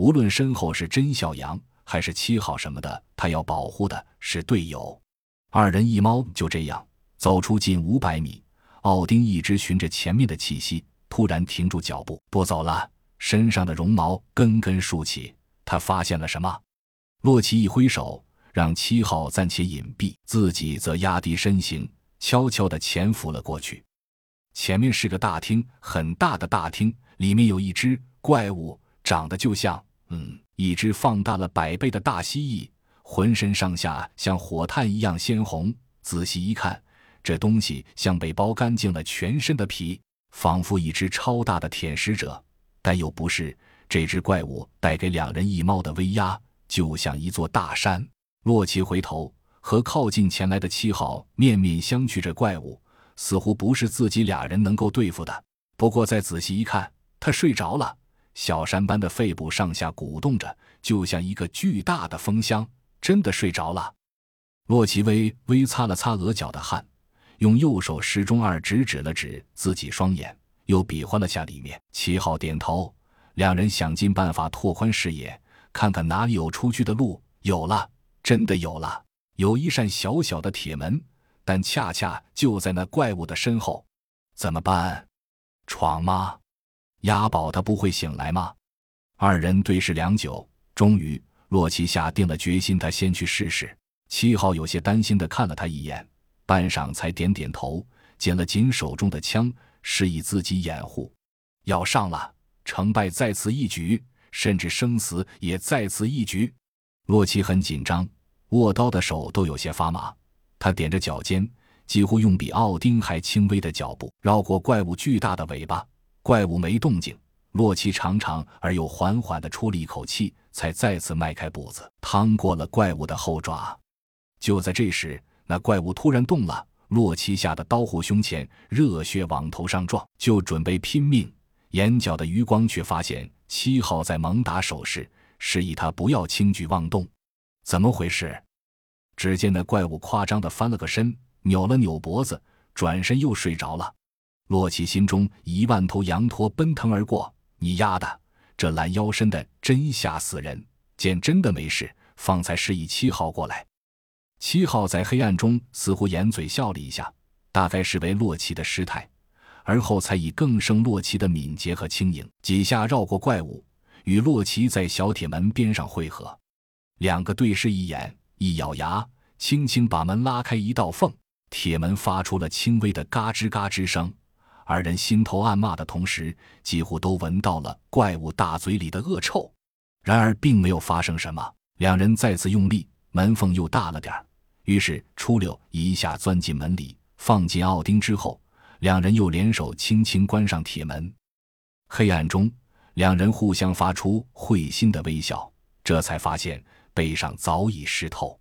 无论身后是甄小羊还是七号什么的，他要保护的是队友。二人一猫就这样走出近五百米，奥丁一直循着前面的气息，突然停住脚步，不走了，身上的绒毛根根竖起。他发现了什么？洛奇一挥手，让七号暂且隐蔽，自己则压低身形，悄悄地潜伏了过去。前面是个大厅，很大的大厅，里面有一只怪物，长得就像……嗯，一只放大了百倍的大蜥蜴，浑身上下像火炭一样鲜红。仔细一看，这东西像被剥干净了全身的皮，仿佛一只超大的舔食者，但又不是。这只怪物带给两人一猫的威压，就像一座大山。洛奇回头和靠近前来的七号面面相觑，这怪物似乎不是自己俩人能够对付的。不过再仔细一看，他睡着了，小山般的肺部上下鼓动着，就像一个巨大的风箱，真的睡着了。洛奇微微擦了擦额角的汗，用右手时中二指指了指自己双眼，又比划了下里面。七号点头。两人想尽办法拓宽视野，看看哪里有出去的路。有了，真的有了，有一扇小小的铁门，但恰恰就在那怪物的身后。怎么办？闯吗？押宝他不会醒来吗？二人对视良久，终于，洛奇下定了决心，他先去试试。七号有些担心的看了他一眼，半晌才点点头，紧了紧手中的枪，示意自己掩护。要上了。成败在此一举，甚至生死也在此一举。洛奇很紧张，握刀的手都有些发麻。他踮着脚尖，几乎用比奥丁还轻微的脚步绕过怪物巨大的尾巴。怪物没动静，洛奇长长而又缓缓地出了一口气，才再次迈开步子，趟过了怪物的后爪。就在这时，那怪物突然动了，洛奇吓得刀护胸前，热血往头上撞，就准备拼命。眼角的余光却发现七号在猛打手势，示意他不要轻举妄动。怎么回事？只见那怪物夸张的翻了个身，扭了扭脖子，转身又睡着了。洛奇心中一万头羊驼奔腾而过，你丫的，这拦腰身的真吓死人！见真的没事，方才示意七号过来。七号在黑暗中似乎掩嘴笑了一下，大概是为洛奇的失态。而后才以更胜洛奇的敏捷和轻盈，几下绕过怪物，与洛奇在小铁门边上汇合。两个对视一眼，一咬牙，轻轻把门拉开一道缝，铁门发出了轻微的嘎吱嘎吱声。二人心头暗骂的同时，几乎都闻到了怪物大嘴里的恶臭。然而并没有发生什么，两人再次用力，门缝又大了点儿，于是出溜一下钻进门里，放进奥丁之后。两人又联手轻轻关上铁门，黑暗中，两人互相发出会心的微笑，这才发现背上早已湿透。